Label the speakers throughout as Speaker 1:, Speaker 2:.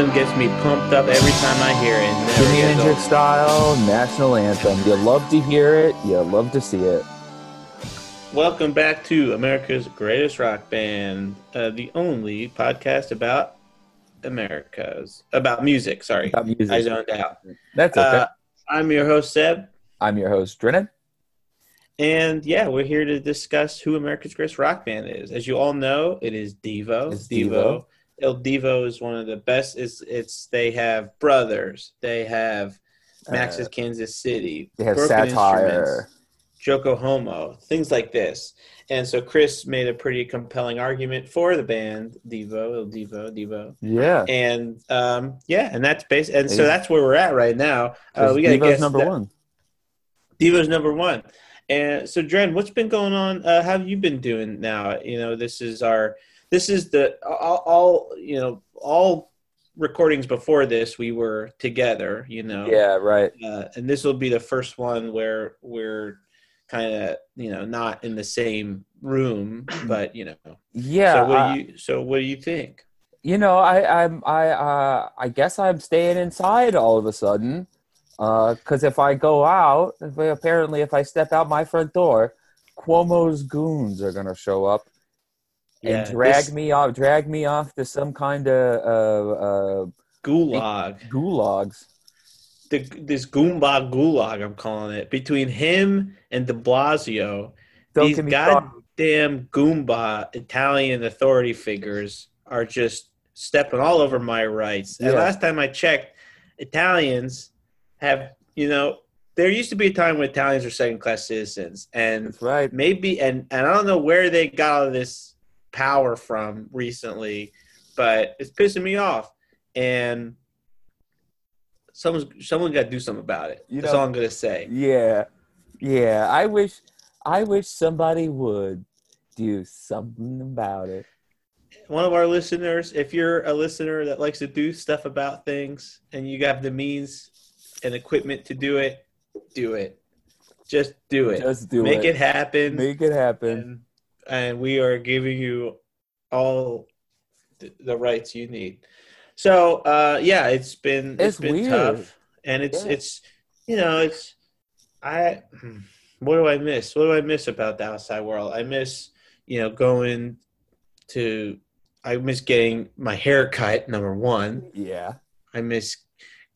Speaker 1: anthem gets me pumped up every time I hear it.
Speaker 2: Jimi Hendrix style national anthem. You love to hear it. You love to see it.
Speaker 1: Welcome back to America's Greatest Rock Band, uh, the only podcast about America's about music. Sorry,
Speaker 2: About music.
Speaker 1: I zoned out.
Speaker 2: That's okay.
Speaker 1: Uh, I'm your host Seb,
Speaker 2: I'm your host, Drennan.
Speaker 1: and yeah, we're here to discuss who America's Greatest Rock Band is. As you all know, it is Devo.
Speaker 2: It's
Speaker 1: Devo.
Speaker 2: Devo.
Speaker 1: El Devo is one of the best. It's it's they have brothers. They have Max's
Speaker 2: Uh,
Speaker 1: Kansas City.
Speaker 2: They have
Speaker 1: Broken
Speaker 2: satire.
Speaker 1: Jocko Homo, things like this. And so Chris made a pretty compelling argument for the band Devo, El Devo, Devo.
Speaker 2: Yeah.
Speaker 1: And um, yeah, and that's base. And so that's where we're at right now. Uh, we got to
Speaker 2: Devo's
Speaker 1: guess
Speaker 2: number
Speaker 1: that-
Speaker 2: one.
Speaker 1: Devo's number one. And so, Dren, what's been going on? Uh, how have you been doing now? You know, this is our, this is the all, all you know, all recordings before this we were together. You know,
Speaker 2: Yeah, right.
Speaker 1: uh, and this will be the first one where we're kind of you know not in the same room, but you know.
Speaker 2: Yeah.
Speaker 1: so what do you? So what do you think?
Speaker 2: you know, I, I'm, I, uh, I guess I'm staying inside all of a sudden, because if I go out, if I, apparently if I step out my front door, Cuomo's goons are gonna show up and drag
Speaker 1: this-
Speaker 2: me off, drag me off to some kind of uh, uh,
Speaker 1: Gulag.
Speaker 2: gulags.
Speaker 1: the, this Goomba Gulag, I'm calling it, between him and De Blasio,
Speaker 2: Don't
Speaker 1: these
Speaker 2: get me started.
Speaker 1: goddamn Goomba Italian authority figures are just stepping all over my rights. And last time I checked, Italians have, you know, there used to be a time when Italians were second class citizens, and
Speaker 2: That's right.
Speaker 1: maybe, and, and I don't know where they got all this power from recently, but it's pissing me off. And someone's someone got to do something about it.
Speaker 2: You
Speaker 1: That's
Speaker 2: know-
Speaker 1: all I'm gonna say.
Speaker 2: Yeah, yeah. I wish, I wish somebody would do something about it.
Speaker 1: One of our listeners, if you're a listener that likes to do stuff about things and you have the means and equipment to do it, do it. Just do it.
Speaker 2: Just do
Speaker 1: Make
Speaker 2: it.
Speaker 1: Make it happen.
Speaker 2: Make it happen.
Speaker 1: And, we are giving you all th- the rights you need. So uh, yeah, it's been it's
Speaker 2: It's
Speaker 1: been
Speaker 2: weird.
Speaker 1: tough, and it's
Speaker 2: Yeah.
Speaker 1: it's you know it's I what do I miss? What do I miss about the outside world? I miss you know going to I miss getting my hair cut. Number one,
Speaker 2: Yeah.
Speaker 1: I miss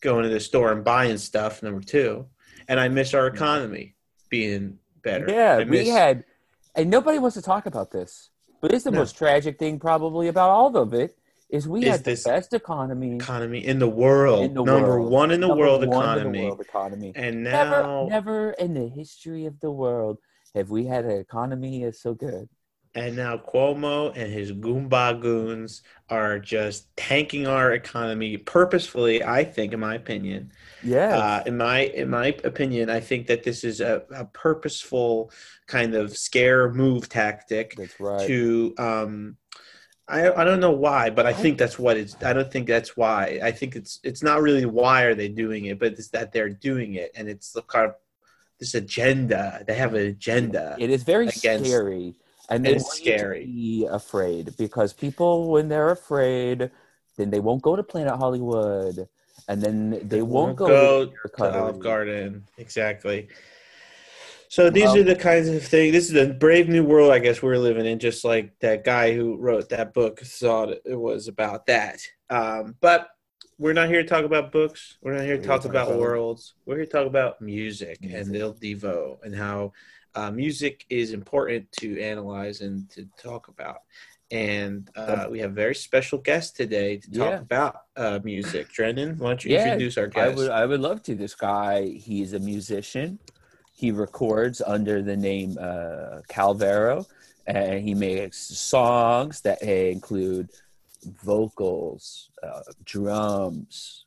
Speaker 1: going to the store and buying stuff. Number two, and I miss our economy being better.
Speaker 2: Yeah,
Speaker 1: I
Speaker 2: we had, and nobody wants to talk about this, but it's the
Speaker 1: No.
Speaker 2: most tragic thing probably about all of it is we
Speaker 1: Is
Speaker 2: had the best economy
Speaker 1: economy in the world,
Speaker 2: in the
Speaker 1: number
Speaker 2: world.
Speaker 1: one in the
Speaker 2: number
Speaker 1: world
Speaker 2: one in
Speaker 1: economy,
Speaker 2: the world economy.
Speaker 1: and now
Speaker 2: Never, never in the history of the world have we had an economy as so good.
Speaker 1: And now Cuomo and his Goomba goons are just tanking our economy purposefully. I think, in my opinion,
Speaker 2: Yeah,
Speaker 1: uh, in my in my opinion, I think that this is a, a purposeful kind of scare move tactic
Speaker 2: that's right.
Speaker 1: to. Um, I, I don't know why, but I think that's what it's. I don't think that's why. I think it's it's not really why are they doing it, but it's that they're doing it, and it's the kind of this agenda. They have an agenda.
Speaker 2: It is very
Speaker 1: against-
Speaker 2: scary, and
Speaker 1: It
Speaker 2: they
Speaker 1: is
Speaker 2: want to
Speaker 1: scary.
Speaker 2: be afraid because people, when they're afraid, then they won't go to Planet Hollywood, and then they won't go,
Speaker 1: go
Speaker 2: to,
Speaker 1: Olive Garden. Exactly. So these
Speaker 2: Well-
Speaker 1: are the kinds of things. This is the brave new world, I guess we're living in. Just like that guy who wrote that book thought it was about that. Um, but we're not here to talk about books. We're not here to talk about worlds. We're here to talk about music, and
Speaker 2: Music.
Speaker 1: Il Divo and how uh, music is important to analyze and to talk about. And uh, we have a very special guest today to talk
Speaker 2: Yeah.
Speaker 1: about uh, music. Drennan, why don't you
Speaker 2: Yeah,
Speaker 1: introduce our guest?
Speaker 2: I would, I would love to. This guy, he's a musician. He records under the name uh, Calvero, and he makes songs that include vocals, uh, drums,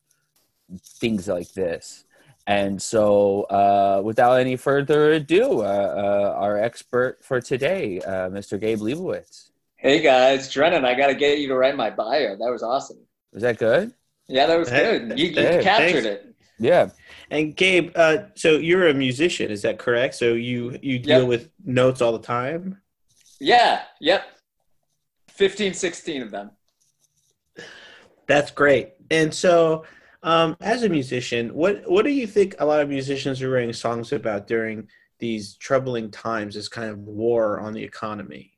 Speaker 2: things like this. And so, uh, without any further ado, uh, uh, our expert for today, uh, Mr. Gabe Leibowitz.
Speaker 3: Hey guys, Drennan, I got to get you to write my bio. That was awesome.
Speaker 2: Was that good?
Speaker 3: Yeah, that was
Speaker 1: Hey,
Speaker 3: good. You, you
Speaker 1: hey,
Speaker 3: captured
Speaker 1: thanks.
Speaker 3: it.
Speaker 2: Yeah.
Speaker 1: And Gabe, uh, so you're a musician, is that correct? So you you deal
Speaker 3: Yep.
Speaker 1: with notes all the time.
Speaker 3: Yeah, yep. 15, 16 of them.
Speaker 1: That's great. And so, um, as a musician, what what do you think a lot of musicians are writing songs about during these troubling times? This kind of war on the economy.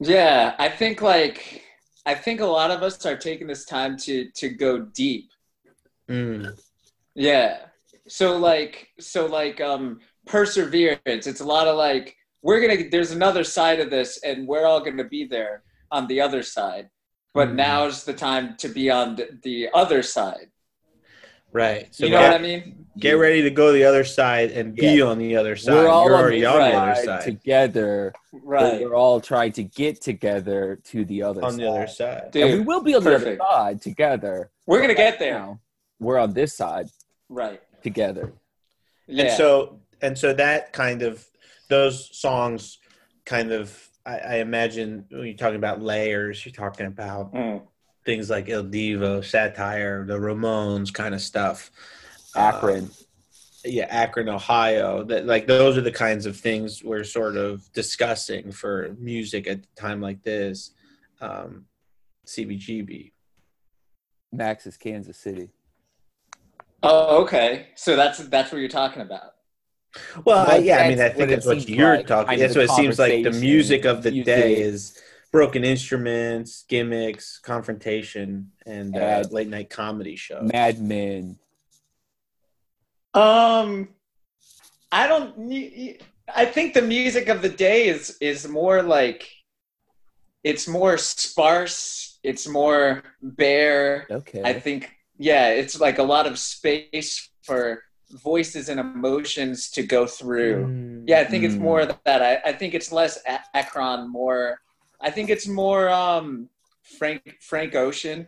Speaker 3: Yeah, I think like I think a lot of us are taking this time to to go deep.
Speaker 1: Mm.
Speaker 3: Yeah. So like so like um perseverance. It's a lot of like we're gonna there's another side of this and we're all gonna be there on the other side. But
Speaker 1: Mm.
Speaker 3: now's the time to be on the, the other side.
Speaker 1: Right. So
Speaker 3: you know
Speaker 1: get,
Speaker 3: what I mean?
Speaker 1: get ready to go the other side and be
Speaker 2: Yeah.
Speaker 1: on the other side.
Speaker 2: We're all
Speaker 1: You're
Speaker 2: on
Speaker 1: already
Speaker 2: the
Speaker 1: on the other
Speaker 2: side
Speaker 1: side.
Speaker 2: together.
Speaker 3: Right.
Speaker 2: We're all trying to get together to the other
Speaker 1: On
Speaker 2: side.
Speaker 1: the other side.
Speaker 3: Dude,
Speaker 2: and we will be on
Speaker 3: perfect.
Speaker 2: the other side together.
Speaker 3: we're gonna get there.
Speaker 2: now, we're on this side
Speaker 3: Right.
Speaker 2: together.
Speaker 3: Yeah.
Speaker 1: And so and so that kind of those songs kind of I, I imagine when you're talking about layers, you're talking about
Speaker 3: Mm.
Speaker 1: things like El Divo, satire, the Ramones kind of stuff.
Speaker 2: Akron.
Speaker 1: Um, yeah, Akron, Ohio. That like those are the kinds of things we're sort of discussing for music at a time like this. Um, CBGB.
Speaker 2: Max is Kansas City.
Speaker 3: Oh, okay. So that's that's what you're talking about.
Speaker 1: Well, I,
Speaker 2: But
Speaker 1: yeah, I mean, I think that's what you're
Speaker 2: like,
Speaker 1: talking.
Speaker 2: kind of
Speaker 1: That's what it seems like. The music of the day is broken instruments, gimmicks, confrontation, and uh, late night comedy shows.
Speaker 2: Mad Men.
Speaker 3: Um, I don't. I think the music of the day is is more like it's more sparse. It's more bare.
Speaker 2: Okay.
Speaker 3: I think yeah, it's like a lot of space for voices and emotions to go through.
Speaker 1: Mm.
Speaker 3: Yeah, I think it's
Speaker 2: Mm.
Speaker 3: more of that. I, I think it's less A- Akron, more. I think it's more um Frank Frank Ocean.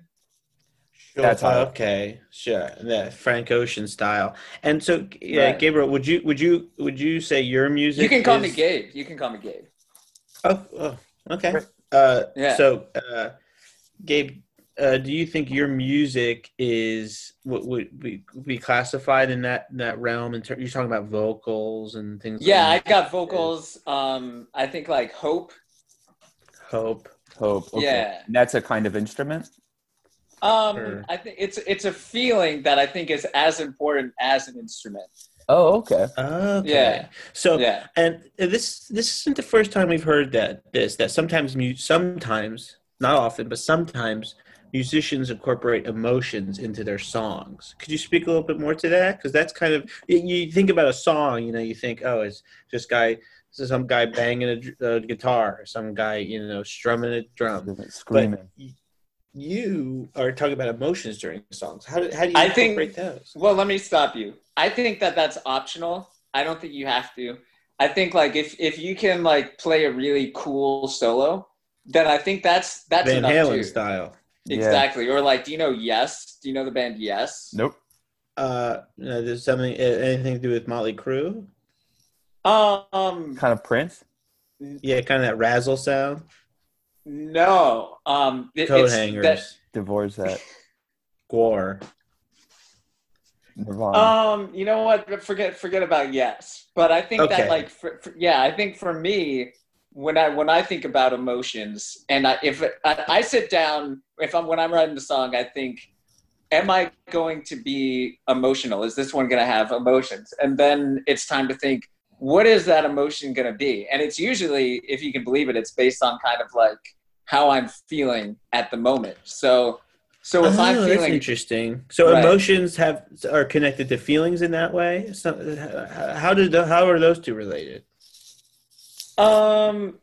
Speaker 1: Sure.
Speaker 2: That's how-
Speaker 1: okay. Sure. That Frank Ocean style. And so, yeah,
Speaker 3: Right.
Speaker 1: Gabriel, would you would you would you say your music?
Speaker 3: You can call me Gabe. You can call me Gabe.
Speaker 1: Oh, oh okay. Uh,
Speaker 3: Yeah.
Speaker 1: So, uh, Gabe, uh, do you think your music is would, would be, be classified in that that realm? In ter- you're talking about vocals and things.
Speaker 3: Yeah, I got vocals. Um, I think like Hope.
Speaker 1: hope.
Speaker 2: Hope. Okay.
Speaker 3: Yeah.
Speaker 2: And that's a kind of instrument.
Speaker 3: Um,
Speaker 1: Sure.
Speaker 3: I think it's it's a feeling that I think is as important as an instrument.
Speaker 2: Oh, okay.
Speaker 1: Okay.
Speaker 3: Yeah.
Speaker 1: So,
Speaker 3: Yeah.
Speaker 1: and this this isn't the first time we've heard that this that sometimes mu- sometimes not often but sometimes musicians incorporate emotions into their songs. Could you speak a little bit more to that? Because that's kind of you, you think about a song, you know, you think, oh, it's just guy, this is some guy banging a, a guitar, some guy, you know, strumming a drum.
Speaker 2: Screaming.
Speaker 1: y- you are talking about emotions during songs. How do, how do you
Speaker 3: I think-
Speaker 1: incorporate those?
Speaker 3: Well, let me stop you. I think that that's optional. I don't think you have to. I think like if if you can like play a really cool solo, then I think that's that's
Speaker 1: Van
Speaker 3: enough
Speaker 1: Halen
Speaker 3: too.
Speaker 1: style.
Speaker 2: Yeah.
Speaker 3: Exactly. Or like, do you know Yes? Do you know the band Yes?
Speaker 2: Nope.
Speaker 1: Uh, you know, something uh, anything to do with Motley Crue?
Speaker 3: Um,
Speaker 2: Kind of Prince.
Speaker 1: Yeah, kind of that razzle sound.
Speaker 3: no. Um, it-
Speaker 1: Coat
Speaker 3: it's
Speaker 1: hangers,
Speaker 3: that-
Speaker 2: Divorce that.
Speaker 1: Gore.
Speaker 2: Nirvana.
Speaker 3: Um, you know what? Forget forget about yes. But I think
Speaker 1: Okay.
Speaker 3: that like for, for, yeah, I think for me when I when I think about emotions and I, if I, I sit down if I'm when I'm writing the song, I think am I going to be emotional? Is this one going to have emotions? And then it's time to think what is that emotion going to be? And it's usually if you can believe it, it's based on kind of like how I'm feeling at the moment. So so if I'm
Speaker 1: Oh, that's
Speaker 3: feeling
Speaker 1: interesting. So
Speaker 3: Right.
Speaker 1: emotions have are connected to feelings in that way. So, how did the, how are those two related?
Speaker 3: Um,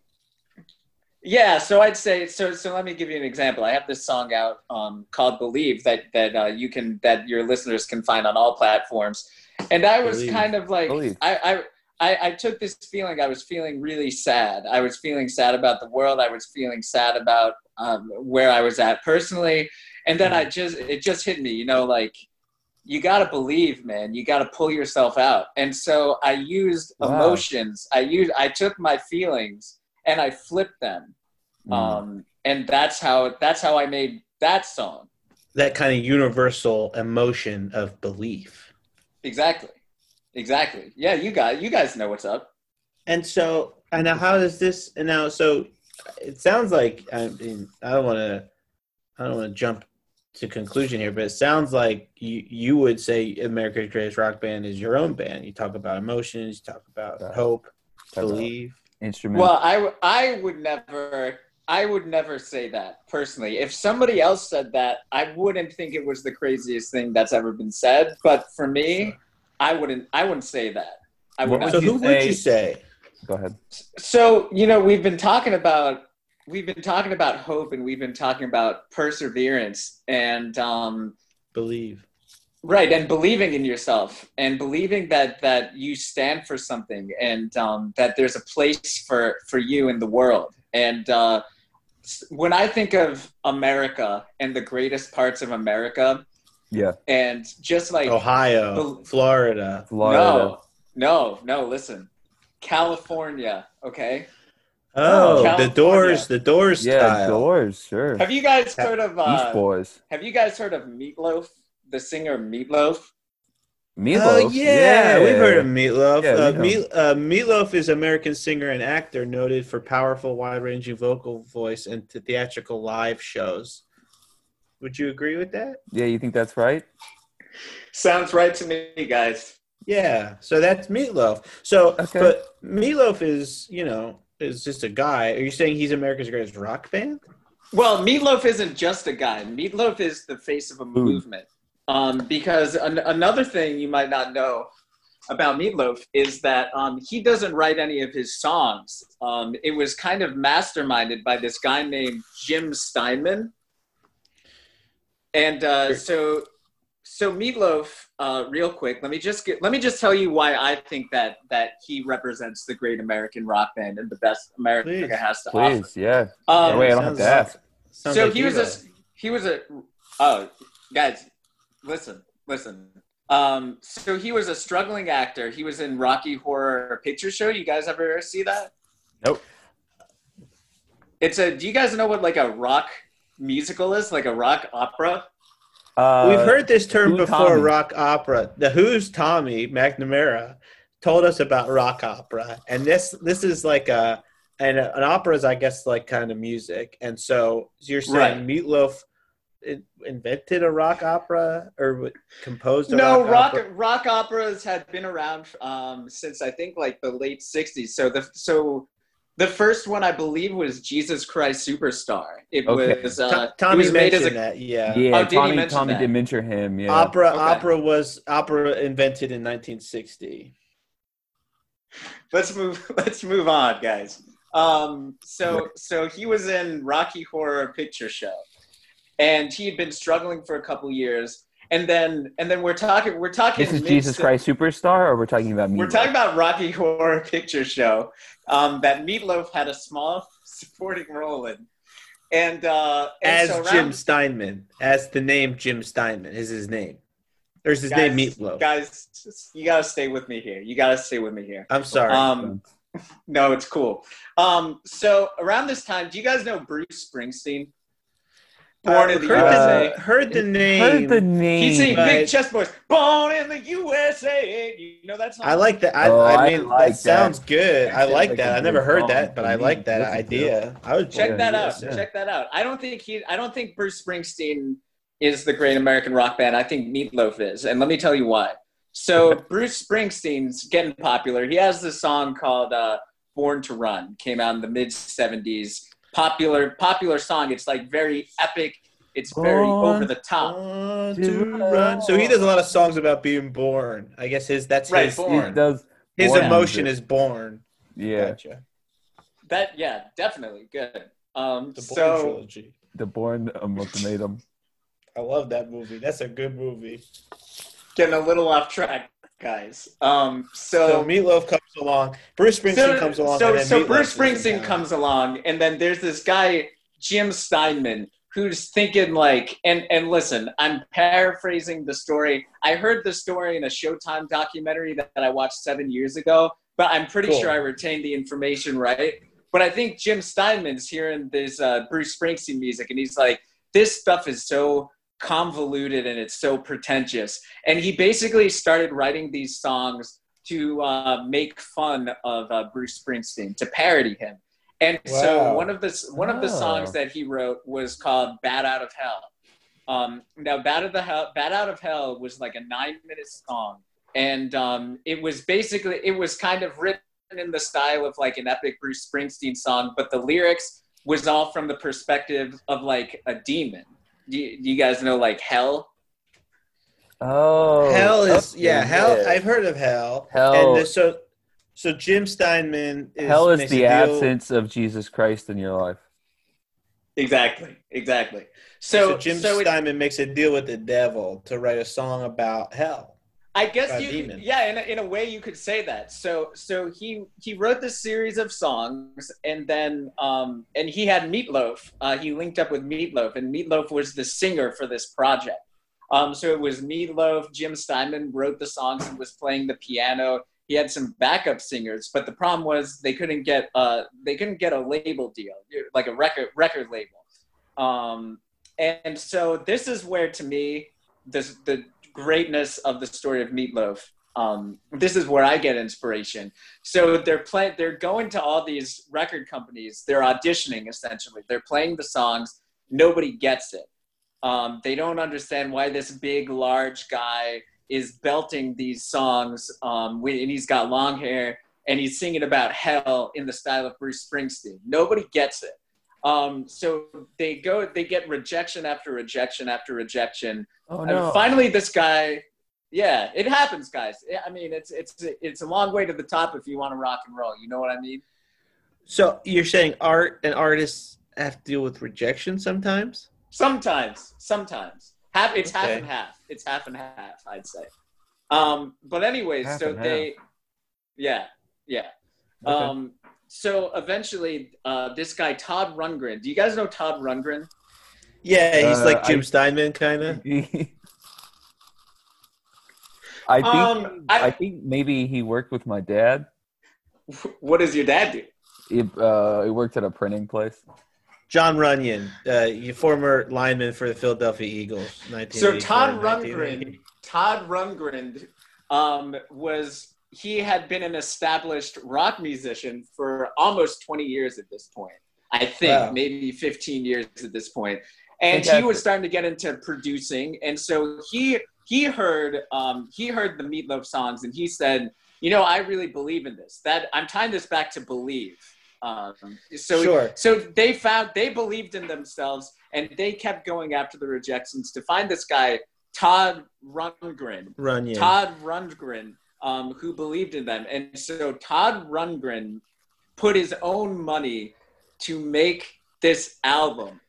Speaker 3: yeah. So I'd say so. So let me give you an example. I have this song out um, called "Believe" that that uh, you can that your listeners can find on all platforms. And I was
Speaker 1: Believe.
Speaker 3: kind of like I, I I I took this feeling. I was feeling really sad. I was feeling sad about the world. I was feeling sad about um, where I was at personally. And then I just it just hit me. You know, like you got to believe man you got to pull yourself out and so i used
Speaker 2: Wow.
Speaker 3: emotions i used i took my feelings and i flipped them
Speaker 2: Mm.
Speaker 3: um and that's how that's how i made that song
Speaker 1: That kind of universal emotion of belief.
Speaker 3: exactly exactly yeah you guys you guys know what's up
Speaker 1: And so, and now how does this? And now, so it sounds like I mean, I don't want to, I don't want to jump to conclusion here, but it sounds like you you would say America's Greatest Rock Band is your own band. You talk about emotions, you talk about
Speaker 2: Yeah.
Speaker 1: hope,
Speaker 2: Talk
Speaker 1: believe.
Speaker 2: Instrument.
Speaker 3: Well, I I would never I would never say that personally. If somebody else said that, I wouldn't think it was the craziest thing that's ever been said. But for me, I wouldn't I wouldn't say that. I would
Speaker 2: What
Speaker 3: not.
Speaker 1: So
Speaker 2: you
Speaker 1: who would you say?
Speaker 2: Go ahead.
Speaker 3: So, you know, we've been talking about we've been talking about hope and we've been talking about perseverance and um
Speaker 1: Believe.
Speaker 3: right and believing in yourself and believing that that you stand for something and um that there's a place for for you in the world. And uh when I think of America and the greatest parts of America
Speaker 2: Yeah.
Speaker 3: and just like
Speaker 1: Ohio,
Speaker 3: Bel-
Speaker 1: Florida.
Speaker 2: Florida.
Speaker 3: no, no, no, listen. California, okay?
Speaker 1: Oh, the doors, the doors
Speaker 2: Yeah,
Speaker 1: style.
Speaker 2: doors, sure.
Speaker 3: Have you guys heard of
Speaker 2: Beach
Speaker 3: uh,
Speaker 2: Boys.
Speaker 3: Have you guys heard of Meatloaf, the singer Meatloaf?
Speaker 2: Meatloaf.
Speaker 1: Oh yeah. we've heard of Meatloaf.
Speaker 2: Yeah,
Speaker 1: uh. Meat, uh, Meatloaf is American singer and actor noted for powerful, wide-ranging vocal voice and to theatrical live shows. Would you agree with that?
Speaker 2: Yeah, you think that's right?
Speaker 3: Sounds right to me, guys.
Speaker 1: Yeah. So that's Meatloaf. So,
Speaker 2: Okay.
Speaker 1: but Meatloaf is, you know, is just a guy. Are you saying he's America's greatest rock band?
Speaker 3: Well, Meatloaf isn't just a guy. Meatloaf is the face of a movement. Um, because an- another thing you might not know about Meatloaf is that um, he doesn't write any of his songs. Um, it was kind of masterminded by this guy named Jim Steinman. And uh, so, so Meatloaf, uh, real quick, let me just get, let me just tell you why I think that that he represents the great American rock band and the best America
Speaker 1: Please.
Speaker 3: has to offer.
Speaker 2: Please, yeah.
Speaker 3: Um,
Speaker 2: wait, I don't have to ask.
Speaker 1: sounds
Speaker 3: so
Speaker 1: like
Speaker 3: he was
Speaker 1: Devo.
Speaker 3: a he was a oh guys listen listen um so he was a struggling actor he was in rocky horror picture show you guys ever see that
Speaker 2: Nope.
Speaker 3: it's a do you guys know what like a rock musical is like a rock opera
Speaker 2: Uh,
Speaker 1: We've heard this term before,
Speaker 2: Tommy?
Speaker 1: rock opera. The Who's Tommy McNamara told us about rock opera, and this this is like a and an opera is, I guess, like kind of music. And so you're saying Meatloaf invented a rock opera or composed a
Speaker 3: no
Speaker 1: rock,
Speaker 3: rock
Speaker 1: opera?
Speaker 3: rock operas had been around um since i think like the late 60s so the so the first one i believe was jesus christ superstar it
Speaker 2: Okay.
Speaker 3: was
Speaker 1: To-
Speaker 3: uh it
Speaker 1: Tommy
Speaker 3: was made as
Speaker 1: mentioned
Speaker 3: a
Speaker 1: that. Yeah.
Speaker 2: Yeah,
Speaker 3: Oh, did
Speaker 2: Tommy,
Speaker 3: mention
Speaker 2: Tommy
Speaker 3: that?
Speaker 2: did mention him. Yeah.
Speaker 1: Opera
Speaker 3: Okay.
Speaker 1: opera was opera invented in 1960.
Speaker 3: let's move let's move on guys um so so he was in rocky horror picture show and he had been struggling for a couple years and then and then we're talking we're talking
Speaker 2: This is
Speaker 3: mid-
Speaker 2: Jesus Christ Superstar, or we're talking about
Speaker 3: we're talking about rocky horror picture show um that meatloaf had a small supporting role in and uh and
Speaker 1: As
Speaker 3: so
Speaker 1: Jim Steinman, as the name Jim Steinman is his name. There's his
Speaker 3: guys,
Speaker 1: name Meatloaf.
Speaker 3: guys you gotta stay with me here you gotta stay with me here
Speaker 1: I'm sorry.
Speaker 3: um no it's cool um so around this time do you guys know bruce springsteen born
Speaker 1: Uh,
Speaker 3: in the
Speaker 1: heard,
Speaker 3: usa
Speaker 1: the, heard the name.
Speaker 2: Heard the name.
Speaker 3: he's singing big chest voice born in the usa you know that song
Speaker 1: I like that. I,
Speaker 2: Oh,
Speaker 1: I
Speaker 2: I
Speaker 1: mean,
Speaker 2: like
Speaker 1: that
Speaker 2: that.
Speaker 1: sounds good. I
Speaker 2: That
Speaker 1: like
Speaker 2: like
Speaker 1: that. I never heard that, but I like that
Speaker 2: to listen to.
Speaker 1: idea. I would
Speaker 3: check that out
Speaker 2: yeah.
Speaker 3: check that out i don't think he i don't think bruce springsteen is the great american rock band i think meatloaf is and let me tell you why so bruce springsteen's getting popular he has this song called uh, born to run came out in the mid 70s popular popular song it's like very epic it's very
Speaker 2: Born
Speaker 3: over the top
Speaker 2: to
Speaker 1: to run. So he does a lot of songs about being born. I guess his that's
Speaker 3: Right,
Speaker 1: his
Speaker 3: born.
Speaker 2: He does.
Speaker 1: his
Speaker 2: Born
Speaker 1: emotion is born.
Speaker 2: Yeah,
Speaker 1: Gotcha.
Speaker 3: that yeah definitely good um
Speaker 1: The Born
Speaker 3: so
Speaker 1: trilogy.
Speaker 2: the Born Ultimatum.
Speaker 1: I love that movie. That's a good movie.
Speaker 3: getting a little off track guys um
Speaker 1: So,
Speaker 3: so
Speaker 1: Meatloaf comes along. Bruce Springsteen
Speaker 3: so,
Speaker 1: comes along.
Speaker 3: So, so
Speaker 1: Meatloaf
Speaker 3: Bruce Springsteen comes along, and then there's this guy, Jim Steinman, who's thinking like, and and listen, I'm paraphrasing the story. I heard the story in a Showtime documentary that, that I watched seven years ago, but I'm pretty
Speaker 1: Cool.
Speaker 3: sure I retained the information right. But I think Jim Steinman's hearing this uh, Bruce Springsteen music, and he's like, this stuff is so convoluted and it's so pretentious. And he basically started writing these songs to uh, make fun of uh, Bruce Springsteen, to parody him. And so one of the one of the songs that he wrote was called "Bat Out of Hell." Um, now, Bad of the Hell, Bat Out of Hell was like a nine-minute song, and um, it was basically it was kind of written in the style of like an epic Bruce Springsteen song, but the lyrics was all from the perspective of like a demon. Do you, do you guys know like hell?
Speaker 2: Oh,
Speaker 1: Hell is
Speaker 2: okay,
Speaker 1: yeah, hell.
Speaker 2: yeah.
Speaker 1: I've heard of hell.
Speaker 2: Hell-
Speaker 1: And this, so so Jim Steinman is
Speaker 2: Hell is the
Speaker 1: deal-
Speaker 2: absence of Jesus Christ in your life.
Speaker 3: Exactly, exactly.
Speaker 1: So,
Speaker 3: So,
Speaker 1: Jim
Speaker 3: so it-
Speaker 1: Steinman makes a deal with the devil to write a song about hell.
Speaker 3: I guess you,
Speaker 1: demons.
Speaker 3: yeah, in a, in a way you could say that. So, so he he wrote this series of songs, and then um, and he had Meatloaf. Uh, he linked up with Meatloaf, and Meatloaf was the singer for this project. Um, so it was Meatloaf. Jim Steinman wrote the songs and was playing the piano. He had some backup singers, but the problem was they couldn't get uh they couldn't get a label deal, like a record record label. Um, and so this is where, to me, this the greatness of the story of Meatloaf. Um, this is where I get inspiration. So they're playing, they're going to all these record companies. They're auditioning essentially. They're playing the songs. Nobody gets it. Um, they don't understand why this big, large guy is belting these songs. Um, and he's got long hair and he's singing about hell in the style of Bruce Springsteen. Nobody gets it. Um, so they go, they get rejection after rejection after rejection.
Speaker 2: Oh
Speaker 3: And finally, this guy, yeah, it happens, guys. I mean, it's it's it's a long way to the top if you want to rock and roll. You know what I mean?
Speaker 1: So you're saying art and artists have to deal with rejection sometimes?
Speaker 3: Sometimes, sometimes. Half, it's half and half. It's half and half, I'd say. Um, but anyways,
Speaker 2: Half
Speaker 3: so
Speaker 2: and
Speaker 3: they, yeah, yeah.
Speaker 1: Okay.
Speaker 3: Um, so eventually, uh, this guy Todd Rundgren. Do you guys know Todd Rundgren?
Speaker 1: Yeah, he's
Speaker 2: Uh,
Speaker 1: like Jim
Speaker 2: I-
Speaker 1: Steinman, kind of.
Speaker 2: I think
Speaker 3: Um,
Speaker 2: I,
Speaker 3: I-
Speaker 2: think maybe he worked with my dad.
Speaker 3: What does your dad do?
Speaker 2: He, uh, he worked at a printing place.
Speaker 1: John Runyon, uh, you former lineman for the Philadelphia Eagles.
Speaker 3: So Todd
Speaker 1: 1980.
Speaker 3: Rundgren, Todd Rundgren, um, was he had been an established rock musician for almost 20 years at this point. I think
Speaker 1: Wow.
Speaker 3: maybe 15 years at this point, and he was starting to get into producing, and so he he heard um, he heard the Meatloaf songs, and he said, you know, I really believe in this. That I'm tying this back to believe. Um, so
Speaker 1: Sure.
Speaker 3: so they found they believed in themselves and they kept going after the rejections to find this guy Todd Rundgren.
Speaker 1: Runyon.
Speaker 3: Todd Rundgren, um, who believed in them, and so Todd Rundgren put his own money to make this album.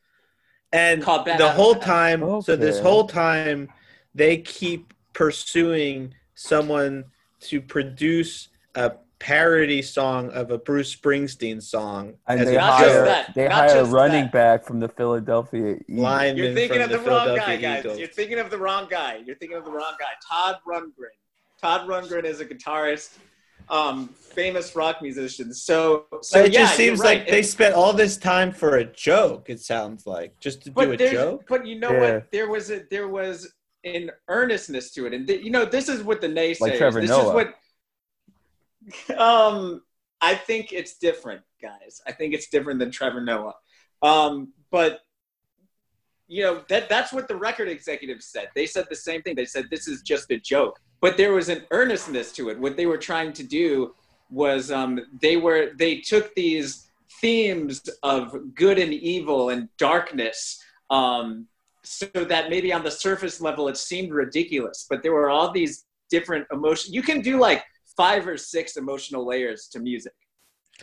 Speaker 1: and
Speaker 3: called Bad
Speaker 1: the whole
Speaker 3: Hell.
Speaker 1: time so this whole time they keep pursuing someone to produce a parody song of a bruce springsteen song
Speaker 2: And
Speaker 1: as
Speaker 2: they
Speaker 1: a
Speaker 3: just
Speaker 2: hire
Speaker 3: that,
Speaker 2: they
Speaker 3: not
Speaker 2: hire a running
Speaker 3: that.
Speaker 2: back from the Philadelphia Eagles.
Speaker 3: You're thinking of the,
Speaker 1: the,
Speaker 3: wrong guy, guys.
Speaker 1: Eagles.
Speaker 3: You're thinking of the wrong guy. You're thinking of the wrong guy. Todd Rundgren. Todd Rundgren is a guitarist, um, famous rock musician. So, so
Speaker 1: But it
Speaker 3: yeah,
Speaker 1: just seems
Speaker 3: right.
Speaker 1: like they
Speaker 3: It-
Speaker 1: spent all this time for a joke. It sounds like just to do a joke.
Speaker 3: but you know
Speaker 2: Yeah.
Speaker 3: what? There was a there was an earnestness to it, and th- you know this is what the naysayers.
Speaker 2: Like Trevor
Speaker 3: this
Speaker 2: Noah.
Speaker 3: is what. Um, I think it's different, guys. I think it's different than Trevor Noah. Um, but you know that that's what the record executives said. They said the same thing. They said this is just a joke, but there was an earnestness to it. What they were trying to do was um, they were they took these themes of good and evil and darkness um, so that maybe on the surface level it seemed ridiculous but there were all these different emotions you can do like five or six emotional layers to music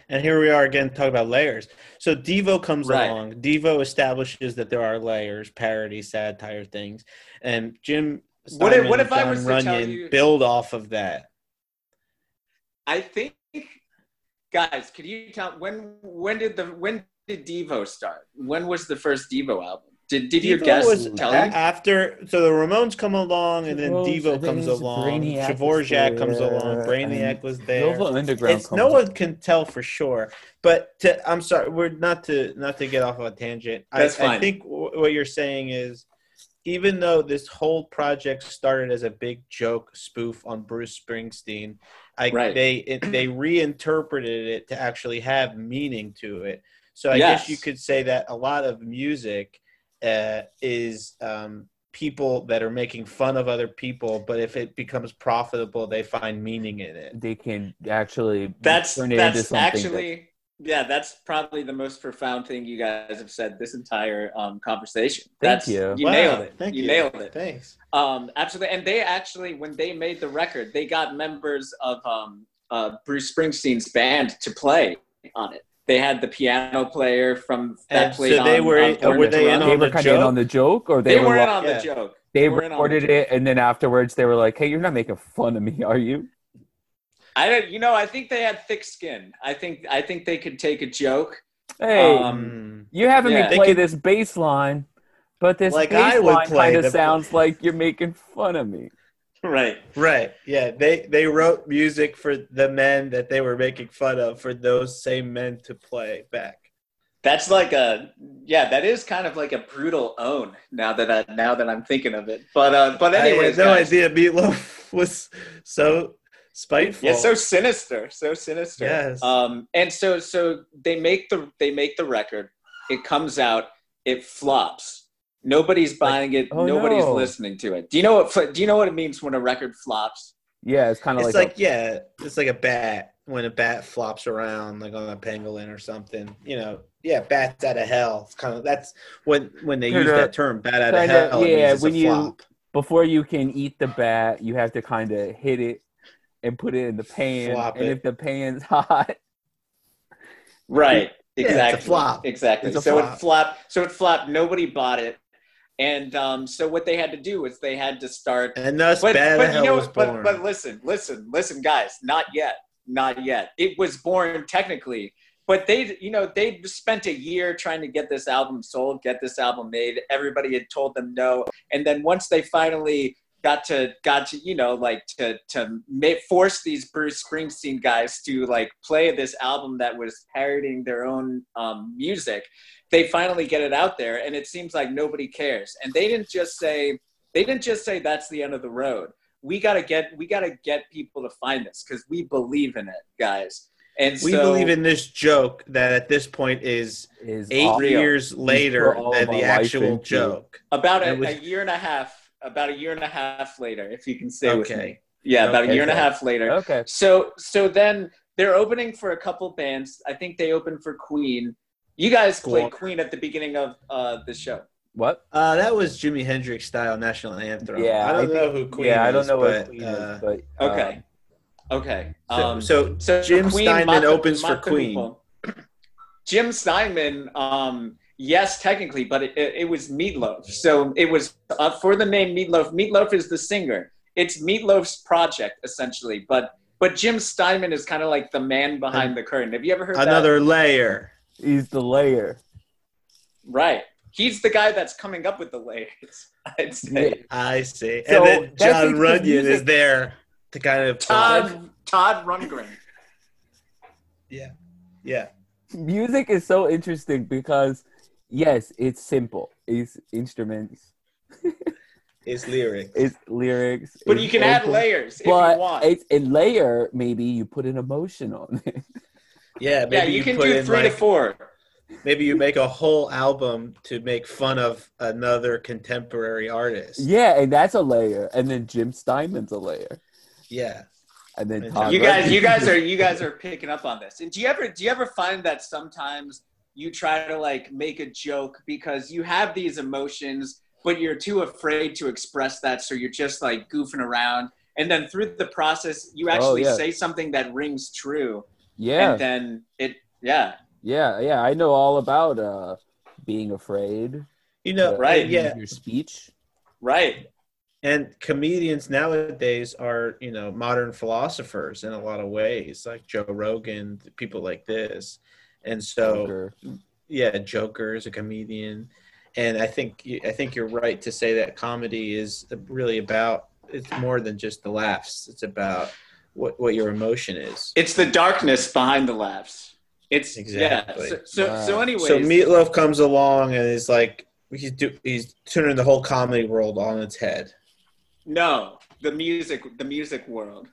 Speaker 1: And here we are again talking about layers. So Devo comes
Speaker 3: Right.
Speaker 1: along. Devo establishes that there are layers, parody, satire things, and Jim.
Speaker 3: What if-
Speaker 1: Steinman
Speaker 3: what
Speaker 1: and
Speaker 3: if I
Speaker 1: John
Speaker 3: was to tell you-
Speaker 1: build off of that?
Speaker 3: i think guys could you tell when when did the when did devo start when was the first devo album did, did your
Speaker 1: Devo
Speaker 3: guest
Speaker 1: was
Speaker 3: tell you
Speaker 1: after so the Ramones come along, and then
Speaker 2: Well,
Speaker 1: Devo comes along.
Speaker 2: Brainiac was
Speaker 1: Dvorak comes along. Uh, Brainiac
Speaker 2: and
Speaker 1: was there.
Speaker 2: Nova Underground. Comes
Speaker 1: no
Speaker 2: up.
Speaker 1: one can tell for sure, but to, I'm sorry, we're not to not to get off on a tangent.
Speaker 3: That's
Speaker 1: I, I think w- what you're saying is, even though this whole project started as a big joke spoof on Bruce Springsteen, I,
Speaker 3: Right.
Speaker 1: they it, they reinterpreted it to actually have meaning to it. So I guess you could say that a lot of music uh, is um, people that are making fun of other people, but if it becomes profitable, they find meaning in it.
Speaker 2: They can actually
Speaker 3: That's
Speaker 2: turn it into
Speaker 3: that's
Speaker 2: something.
Speaker 3: actually yeah, that's probably the most profound thing you guys have said this entire um, conversation.
Speaker 2: Thank
Speaker 3: that's,
Speaker 2: you.
Speaker 3: You
Speaker 1: Wow,
Speaker 3: nailed it.
Speaker 1: Thank
Speaker 3: you,
Speaker 1: you.
Speaker 3: nailed it.
Speaker 1: Thanks.
Speaker 3: Um, absolutely. And they actually, when they made the record, they got members of um, uh, Bruce Springsteen's band to play on it. They had the piano player from that
Speaker 1: And
Speaker 3: played
Speaker 1: so they
Speaker 3: on,
Speaker 1: were-
Speaker 3: on
Speaker 1: uh, were they in
Speaker 3: Run.
Speaker 2: they
Speaker 1: on
Speaker 2: were
Speaker 1: the
Speaker 2: kind of in on the joke, or they,
Speaker 3: They
Speaker 2: were
Speaker 3: weren't
Speaker 2: like-
Speaker 3: on
Speaker 1: yeah.
Speaker 3: the joke.
Speaker 2: they
Speaker 3: were in the
Speaker 2: recorded
Speaker 3: joke.
Speaker 2: it, and then afterwards they were like, "Hey, you're not making fun of me, are you?"
Speaker 3: I don't, you know, I think they had thick skin. I think, I think they could take a joke.
Speaker 2: Hey,
Speaker 3: Um,
Speaker 2: you having
Speaker 3: yeah.
Speaker 2: me play
Speaker 1: could-
Speaker 2: this bass line, but this
Speaker 1: Like
Speaker 2: bass
Speaker 1: I would
Speaker 2: line
Speaker 1: play
Speaker 2: kind of sounds like you're making fun of me.
Speaker 3: Right.
Speaker 1: Right. Yeah. They they wrote music for the men that they were making fun of for those same men to play back.
Speaker 3: That's like a yeah. That is kind of like a brutal own. Now that I now that I'm thinking of it, but uh, but
Speaker 1: I
Speaker 3: anyways,
Speaker 1: had no
Speaker 3: guys.
Speaker 1: idea Meatloaf was so spiteful.
Speaker 3: Yeah, so sinister, so sinister.
Speaker 1: Yes.
Speaker 3: Um, and so so they make the they make the record. It comes out. It flops. Nobody's buying it.
Speaker 2: oh,
Speaker 3: Nobody's
Speaker 2: no.
Speaker 3: listening to it. Do you know what? Do you know what it means when a record flops?
Speaker 2: Yeah, it's kind of
Speaker 1: it's
Speaker 2: like,
Speaker 1: like, yeah, it's like a bat when a bat flops around like on a pangolin or something. You know, yeah, bats out of hell. It's kind of that's when when they use that term, bat out of hell.
Speaker 2: yeah,
Speaker 1: means it's a
Speaker 2: when you-
Speaker 1: flop.
Speaker 2: before you can eat the bat, you have to kind of hit it and put it in the pan,
Speaker 1: Flop
Speaker 2: and
Speaker 1: it.
Speaker 2: if the pan's hot,
Speaker 3: Right.
Speaker 1: Yeah, it's a
Speaker 3: Exactly.
Speaker 1: flop.
Speaker 3: Exactly.
Speaker 2: It's a
Speaker 3: so
Speaker 1: flop.
Speaker 3: it flopped. So it flopped. Nobody bought it. And um, so what they had to do was they had to start
Speaker 1: and thus
Speaker 3: but,
Speaker 1: bat out
Speaker 3: but you know,
Speaker 1: was
Speaker 3: but but listen, listen, listen, guys, not yet, not yet. It was born technically, but they, you know, they spent a year trying to get this album sold, get this album made. Everybody had told them no, and then once they finally got to got to you know like to to make, force these Bruce Springsteen guys to like play this album that was parodying their own um, music. They finally get it out there, and it seems like nobody cares. And they didn't just say they didn't just say that's the end of the road. We gotta get we gotta get people to find this because we believe in it, guys. And
Speaker 1: we
Speaker 3: so,
Speaker 1: believe in this joke that at this point is
Speaker 2: is
Speaker 1: eight
Speaker 2: off.
Speaker 3: real.
Speaker 1: years later than the actual joke.
Speaker 3: about a,
Speaker 1: was-
Speaker 3: a year and a half. About a year and a half later, if you can stay with
Speaker 1: Okay.
Speaker 3: me. Yeah, about a
Speaker 2: Okay,
Speaker 3: year and a half later.
Speaker 2: Okay,
Speaker 3: So so then they're opening for a couple bands. I think they opened for Queen. You guys played Queen at the beginning of uh, the show.
Speaker 2: what?
Speaker 1: Uh, that was Jimi Hendrix style national anthem.
Speaker 2: Yeah,
Speaker 1: I don't
Speaker 2: I
Speaker 1: know who Queen
Speaker 2: yeah, I don't know
Speaker 1: but,
Speaker 2: what Queen
Speaker 1: uh,
Speaker 2: is, but um,
Speaker 3: Okay. Okay.
Speaker 1: So,
Speaker 3: Um,
Speaker 1: so,
Speaker 3: so
Speaker 1: Jim
Speaker 3: Queen,
Speaker 1: Steinman
Speaker 3: Mata-
Speaker 1: opens for
Speaker 3: Mata
Speaker 1: Queen.
Speaker 3: Hoople. Jim Steinman, um, yes, technically, but it, it, it was Meatloaf. So it was uh, for the name Meatloaf. Meatloaf is the singer. It's Meatloaf's project essentially, but but Jim Steinman is kind of like the man behind the curtain. Have you ever heard that?
Speaker 1: Another layer.
Speaker 2: he's the layer.
Speaker 3: Right. He's the guy that's coming up with the layers. I'd say.
Speaker 1: I see.
Speaker 2: So,
Speaker 1: and then John Runyon is there to kind of
Speaker 3: Todd Todd Rundgren.
Speaker 1: Yeah, yeah.
Speaker 2: Music is so interesting because yes, it's simple. It's instruments,
Speaker 1: It's lyrics.
Speaker 2: it's lyrics,
Speaker 3: But
Speaker 2: it's
Speaker 3: you can add
Speaker 2: vocals,
Speaker 3: layers if you want.
Speaker 2: it's a layer. Maybe you put an emotion on it.
Speaker 1: yeah, maybe
Speaker 3: yeah, you, can
Speaker 1: put
Speaker 3: do
Speaker 1: in
Speaker 3: three
Speaker 1: like,
Speaker 3: to four.
Speaker 1: Maybe you make a whole album to make fun of another contemporary artist.
Speaker 2: yeah, and that's a layer. And then Jim Steinman's a layer.
Speaker 1: Yeah.
Speaker 2: And then
Speaker 1: And
Speaker 2: Todd
Speaker 3: you guys you guys are you guys are picking up on this and do you ever do you ever find that sometimes you try to like make a joke because you have these emotions but you're too afraid to express that so you're just like goofing around and then through the process you actually
Speaker 2: yeah.
Speaker 3: say something that rings true
Speaker 2: yeah,
Speaker 3: and then it yeah
Speaker 2: yeah, yeah. I know all about uh being afraid.
Speaker 1: You know,
Speaker 2: uh,
Speaker 3: right,
Speaker 1: Yeah.
Speaker 2: Your speech.
Speaker 3: right
Speaker 1: And comedians nowadays are, you know, modern philosophers in a lot of ways, like Joe Rogan, people like this. And so,
Speaker 2: Joker.
Speaker 1: yeah, Joker is a comedian, and I think I think you're right to say that comedy is really about it's more than just the laughs. It's about what what your emotion is.
Speaker 3: it's the darkness behind the laughs it's
Speaker 1: Exactly.
Speaker 3: yeah so so,
Speaker 2: Wow.
Speaker 3: so anyways
Speaker 1: So Meatloaf comes along and is like he's do, he's turning the whole comedy world on its head.
Speaker 3: no the music the music world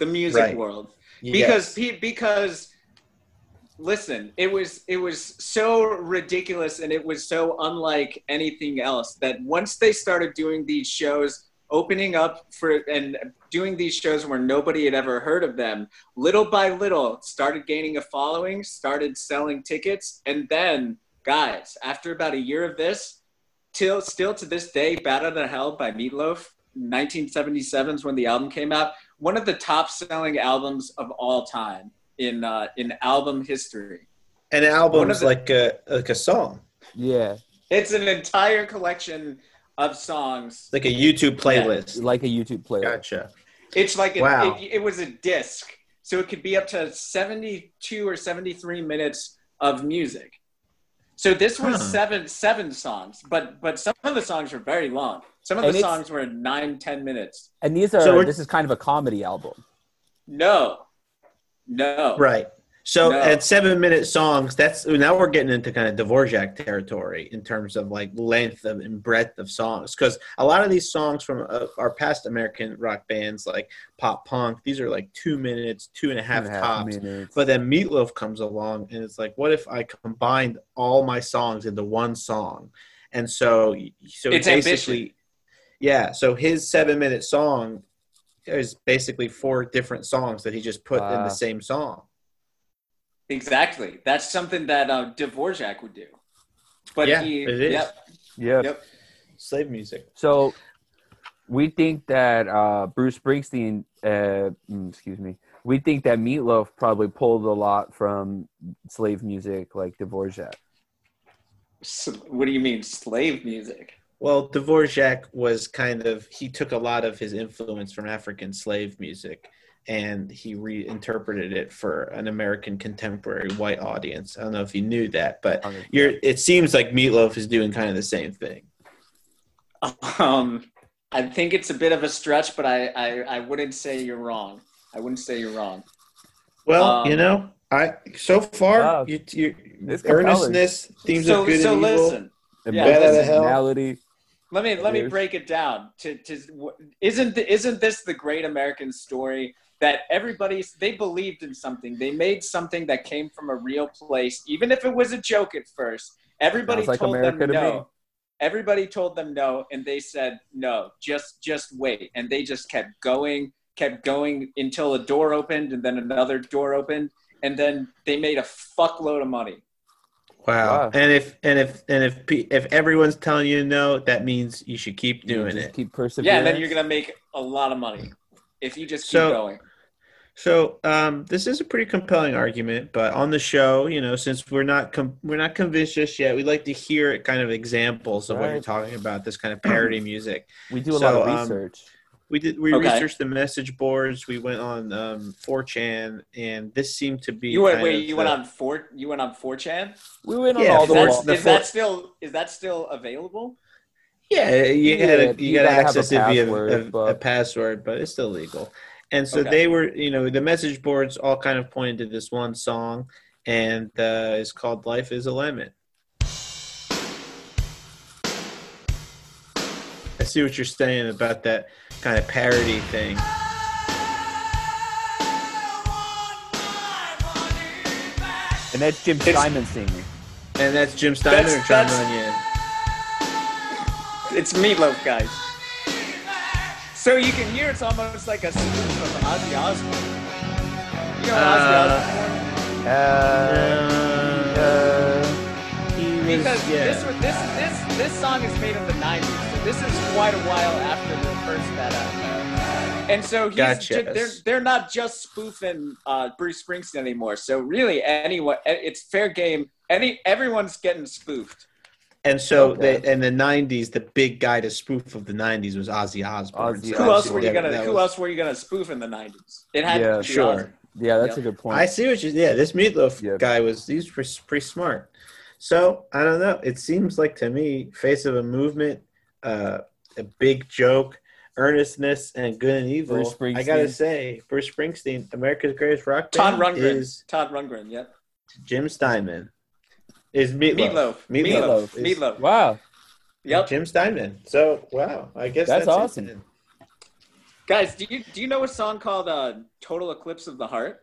Speaker 3: the music
Speaker 1: Right.
Speaker 3: world
Speaker 1: Yes.
Speaker 3: because pe- because listen, it was it was so ridiculous and it was so unlike anything else that once they started doing these shows opening up for and doing these shows where nobody had ever heard of them little by little started gaining a following started selling tickets. And then guys after about a year of this till still to this day bat out of hell by meatloaf 1977 is when the album came out one of the top selling albums of all time in uh, in album history
Speaker 1: An album is like a like a song,
Speaker 2: Yeah,
Speaker 3: it's an entire collection of songs
Speaker 1: like a YouTube playlist.
Speaker 2: like a YouTube playlist.
Speaker 1: Gotcha.
Speaker 3: It's like a,
Speaker 1: Wow.
Speaker 3: it, it was a disc, so it could be up to seventy-two or seventy-three minutes of music. So this was
Speaker 1: Huh.
Speaker 3: seven seven songs, but but some of the songs were very long. Some of
Speaker 2: And
Speaker 3: the songs were nine ten minutes.
Speaker 2: And these are
Speaker 1: So we're-
Speaker 2: this is kind of a comedy album.
Speaker 3: No, no,
Speaker 1: Right. So
Speaker 3: No.
Speaker 1: at seven minute songs, that's now we're getting into kind of Dvorak territory in terms of like length of, and breadth of songs. Because a lot of these songs from uh, our past American rock bands, like pop punk, these are like two minutes, two and a half,
Speaker 2: and a half
Speaker 1: tops.
Speaker 2: minutes.
Speaker 1: But then Meatloaf comes along, and it's like, what if I combined all my songs into one song? And so, so
Speaker 3: It's
Speaker 1: basically,
Speaker 3: ambition.
Speaker 1: yeah. So his seven minute song is basically four different songs that he just put in the same song.
Speaker 3: exactly. That's something that uh, Dvorak would do. But
Speaker 1: Yeah,
Speaker 3: he,
Speaker 1: it is.
Speaker 3: Yep,
Speaker 2: Yeah.
Speaker 3: yep.
Speaker 1: Slave music.
Speaker 2: So we think that uh, Bruce Springsteen, uh, mm, excuse me, we think that Meatloaf probably pulled a lot from slave music like Dvorak.
Speaker 3: S- What do you mean, slave music?
Speaker 1: Well, Dvorak was kind of he took a lot of his influence from African slave music and he reinterpreted it for an American contemporary white audience. I don't know if you knew that, but you're it seems like Meatloaf is doing kind of the same thing.
Speaker 3: Um, I think it's a bit of a stretch, but I, I, I wouldn't say you're wrong. I wouldn't say you're wrong.
Speaker 1: Well,
Speaker 3: Um,
Speaker 1: you know, I so far
Speaker 2: Wow.
Speaker 1: you, you
Speaker 2: It's compelling.
Speaker 1: earnestness, themes
Speaker 3: so
Speaker 1: of good
Speaker 3: so
Speaker 1: and evil.
Speaker 3: listen, Yeah,
Speaker 1: Bad out of hell.
Speaker 2: Emotionality.
Speaker 3: let me let me break it down. To to isn't isn't this the great American story that everybody they believed in something, they made something that came from a real place, even if it was a joke at first. Everybody
Speaker 2: Sounds
Speaker 3: told them
Speaker 2: to
Speaker 3: no.
Speaker 2: me.
Speaker 3: Everybody told them no, and they said no. Just just wait, and they just kept going, kept going until a door opened, and then another door opened, and then they made a fuckload of money.
Speaker 1: Wow.
Speaker 2: Wow.
Speaker 1: And if and if and if pe- if everyone's telling you no, that means you should keep doing
Speaker 2: Just
Speaker 1: it.
Speaker 2: Keep persevering.
Speaker 3: Yeah, and then you're gonna make a lot of money if you just keep
Speaker 1: So-
Speaker 3: going.
Speaker 1: So um, this is a pretty compelling argument, but on the show, you know, since we're not com- we're not convinced just yet, we'd like to hear kind of examples of what you're talking about. This kind of parody music.
Speaker 2: we do a
Speaker 1: So,
Speaker 2: lot of
Speaker 1: um,
Speaker 2: research.
Speaker 1: We did we
Speaker 3: Okay.
Speaker 1: researched the message boards. We went on um, 4chan, and this seemed to be
Speaker 3: You went wait, you
Speaker 1: the-
Speaker 3: went on four you went on 4chan?
Speaker 2: we went on all the
Speaker 1: four-
Speaker 3: that,
Speaker 1: the
Speaker 3: is
Speaker 1: four-
Speaker 3: that still is that still available?
Speaker 1: Yeah, you
Speaker 2: Yeah,
Speaker 1: had
Speaker 2: you
Speaker 1: you got
Speaker 2: gotta
Speaker 1: to
Speaker 2: a
Speaker 1: access it via
Speaker 2: password,
Speaker 1: a,
Speaker 2: but-
Speaker 1: a password, but it's still legal. And so
Speaker 3: Okay.
Speaker 1: they were, you know, the message boards all kind of pointed to this one song, and uh, it's called "Life Is a Lemon." I see what you're saying about that kind of parody thing.
Speaker 2: And that's Jim
Speaker 3: It's-
Speaker 2: Simon singing.
Speaker 1: And that's Jim Steiner
Speaker 3: That's-
Speaker 1: and John
Speaker 3: that's-
Speaker 1: Runyon.
Speaker 3: It's Meatloaf, guys. So you can hear it's almost like a spoof of Ozzy Osbourne. You know Ozzy
Speaker 1: Uh,
Speaker 3: Osbourne?
Speaker 2: Uh, uh,
Speaker 1: He
Speaker 3: Because
Speaker 1: yeah.
Speaker 3: this this this this song is made in the '90s, so this is quite a while after the first Bat Out. And so he's
Speaker 1: Gotcha.
Speaker 3: ju- they're they're not just spoofing uh, Bruce Springsteen anymore. So really, anyone, it's fair game. Any everyone's getting spoofed.
Speaker 1: And so
Speaker 2: Okay.
Speaker 1: they, in the '90s, the big guy to spoof of the '90s was Ozzy Osbourne.
Speaker 2: Ozzy
Speaker 1: So
Speaker 3: Who else were you gonna?
Speaker 1: that
Speaker 3: Who
Speaker 1: was-
Speaker 3: else were you gonna spoof in the '90s? It had
Speaker 2: Yeah,
Speaker 3: to be
Speaker 1: sure.
Speaker 3: Ozzy.
Speaker 2: yeah, that's
Speaker 3: Yeah.
Speaker 2: a good point.
Speaker 1: I see what you. Yeah, this meatloaf
Speaker 2: Yeah.
Speaker 1: guy was he's pretty, pretty smart. So I don't know. It seems like to me, face of a movement, uh, a big joke, earnestness, and good and evil.
Speaker 2: Bruce
Speaker 1: I gotta say, Bruce Springsteen, America's greatest rock Band.
Speaker 3: Todd
Speaker 1: band,
Speaker 3: Rundgren.
Speaker 1: is
Speaker 3: Todd Rundgren. Yep.
Speaker 1: Jim Steinman. Is meatloaf.
Speaker 3: Meatloaf.
Speaker 1: Meatloaf.
Speaker 3: Meatloaf.
Speaker 1: is
Speaker 3: Meatloaf.
Speaker 2: wow.
Speaker 3: Yep.
Speaker 1: Jim Steinman. So wow, I guess
Speaker 2: That's
Speaker 1: that's,
Speaker 2: awesome.
Speaker 1: it.
Speaker 3: Guys, do you do you know a song called uh, "Total Eclipse of the Heart"?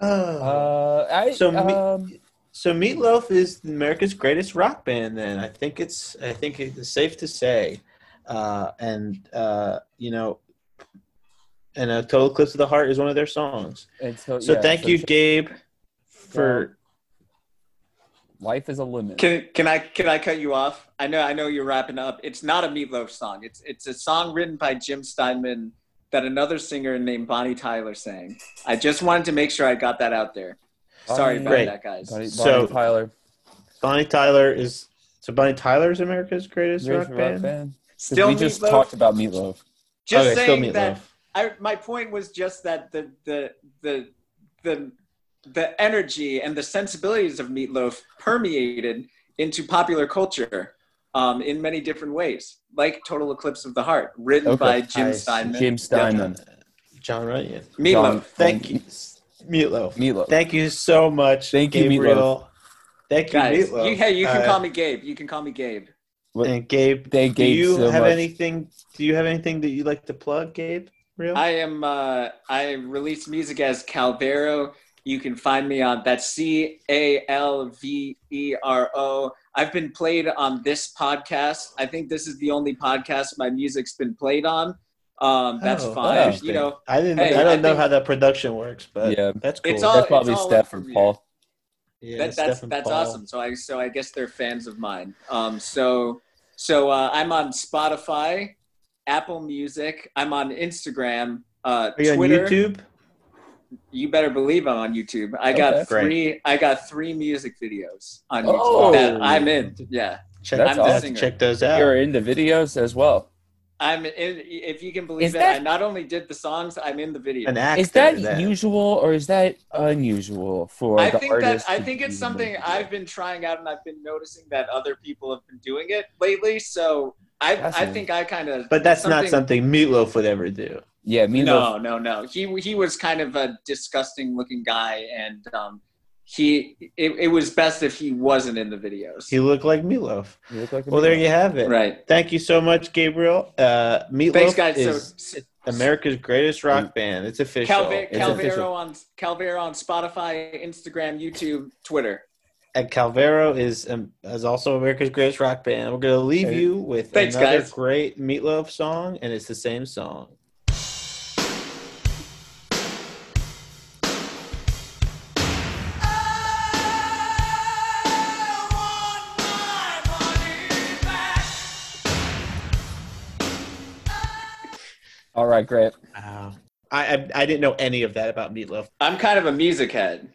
Speaker 1: Oh.
Speaker 2: Uh, I,
Speaker 1: So me-
Speaker 2: um,
Speaker 1: So Meatloaf is America's greatest rock band. Then I think it's I think it's safe to say, uh, and uh, you know, and a total eclipse of the heart is one of their songs.
Speaker 2: and so,
Speaker 1: So
Speaker 2: yeah,
Speaker 1: thank
Speaker 2: for
Speaker 1: you. Gabe, for
Speaker 2: Life is a Lemon.
Speaker 3: Can can I can I cut you off? I know I know you're wrapping up. It's not a Meatloaf song. It's it's a song written by Jim Steinman that another singer named Bonnie Tyler sang. I just wanted to make sure I got that out there. Sorry
Speaker 2: Bonnie-
Speaker 3: about
Speaker 1: Great.
Speaker 3: that, guys.
Speaker 2: Bonnie,
Speaker 1: So-
Speaker 2: Bonnie Tyler,
Speaker 1: Bonnie Tyler is so Bonnie Tyler is America's greatest
Speaker 2: greatest
Speaker 1: rock band.
Speaker 2: 'Cause
Speaker 3: Still
Speaker 2: we just
Speaker 3: Meatloaf.
Speaker 2: talked about Meatloaf.
Speaker 3: just
Speaker 1: Okay, still
Speaker 3: saying that I, my point was just that the the the the the energy and the sensibilities of Meatloaf permeated into popular culture um, in many different ways, like Total Eclipse of the Heart, written
Speaker 2: Okay.
Speaker 3: by Jim
Speaker 1: I.
Speaker 3: Steinman.
Speaker 2: Jim Steinman,
Speaker 1: John Runyon.
Speaker 3: Meatloaf.
Speaker 2: John-
Speaker 1: Thank you, Meatloaf.
Speaker 2: Meatloaf.
Speaker 1: Thank you so much.
Speaker 2: Thank you,
Speaker 1: Gabriel. Thank you,
Speaker 3: Guys,
Speaker 1: Meatloaf.
Speaker 3: you, hey, you can
Speaker 1: Uh,
Speaker 3: call me Gabe. You can call me Gabe.
Speaker 1: And Gabe,
Speaker 2: Thank
Speaker 1: do
Speaker 2: Gabe
Speaker 1: you
Speaker 2: so
Speaker 1: have
Speaker 2: much.
Speaker 1: anything? Do you have anything that you'd like to plug, Gabe? Real?
Speaker 3: I am. Uh, I release music as Calvero. You can find me on that's C A L V E R O. I've been played on this podcast. I think this is the only podcast my music's been played on. Um, that's
Speaker 1: Oh,
Speaker 3: fine. You know,
Speaker 1: I didn't.
Speaker 3: hey,
Speaker 1: I don't
Speaker 3: I
Speaker 1: know
Speaker 3: think-
Speaker 1: how that production works, but
Speaker 2: Yeah.
Speaker 1: that's cool.
Speaker 3: It's all-
Speaker 2: That's probably
Speaker 3: all
Speaker 2: Steph
Speaker 3: up from
Speaker 2: and. Paul.
Speaker 1: Yeah,
Speaker 3: that, that's
Speaker 1: Steph
Speaker 3: that's
Speaker 1: Paul.
Speaker 3: awesome. So I so I guess they're fans of mine. Um, so so uh, I'm on Spotify, Apple Music. I'm on Instagram, uh,
Speaker 1: Are you
Speaker 3: Twitter.
Speaker 1: on YouTube?
Speaker 3: You better believe I'm on YouTube. I got
Speaker 2: Okay.
Speaker 1: Great.
Speaker 3: three. I got three music videos on YouTube
Speaker 2: Oh.
Speaker 3: that I'm in. Yeah,
Speaker 1: Check,
Speaker 2: That's
Speaker 3: I'm the
Speaker 1: that- check those out.
Speaker 2: You're in the videos as well.
Speaker 3: I'm in. If you can believe
Speaker 2: Is
Speaker 3: it,
Speaker 2: that-
Speaker 3: I not only did the songs, I'm in the video.
Speaker 1: An actor.
Speaker 2: Is that
Speaker 1: then.
Speaker 2: usual or is that unusual for
Speaker 3: I
Speaker 2: the
Speaker 3: think that
Speaker 2: artist
Speaker 3: I think it's something
Speaker 2: that?
Speaker 3: I've been trying out, and I've been noticing that other people have been doing it lately. So I I
Speaker 2: Fascinating.
Speaker 3: think I kind of.
Speaker 1: But that's not something Meatloaf would ever do.
Speaker 2: Yeah, me
Speaker 3: No, no, no. He he was kind of a disgusting looking guy, and um, he it, it was best if he wasn't in the videos.
Speaker 1: He looked like Meatloaf.
Speaker 2: You look like a
Speaker 1: Well, there you have it.
Speaker 3: right.
Speaker 1: Thank you so much, Gabriel. Uh, Meatloaf
Speaker 3: Thanks, guys.
Speaker 1: is
Speaker 3: so
Speaker 1: America's greatest rock band. It's official.
Speaker 3: Calve-
Speaker 2: It's
Speaker 3: Calvero
Speaker 2: official.
Speaker 3: on Calvero on Spotify, Instagram, YouTube, Twitter.
Speaker 1: and Calvero is um, is also America's greatest rock band. We're gonna leave
Speaker 2: Hey.
Speaker 1: you with
Speaker 3: Thanks,
Speaker 1: another
Speaker 3: guys.
Speaker 1: great Meatloaf song, and it's the same song.
Speaker 2: Right, great.
Speaker 1: Wow. I, I I didn't know any of that about Meatloaf.
Speaker 3: I'm kind of a music head.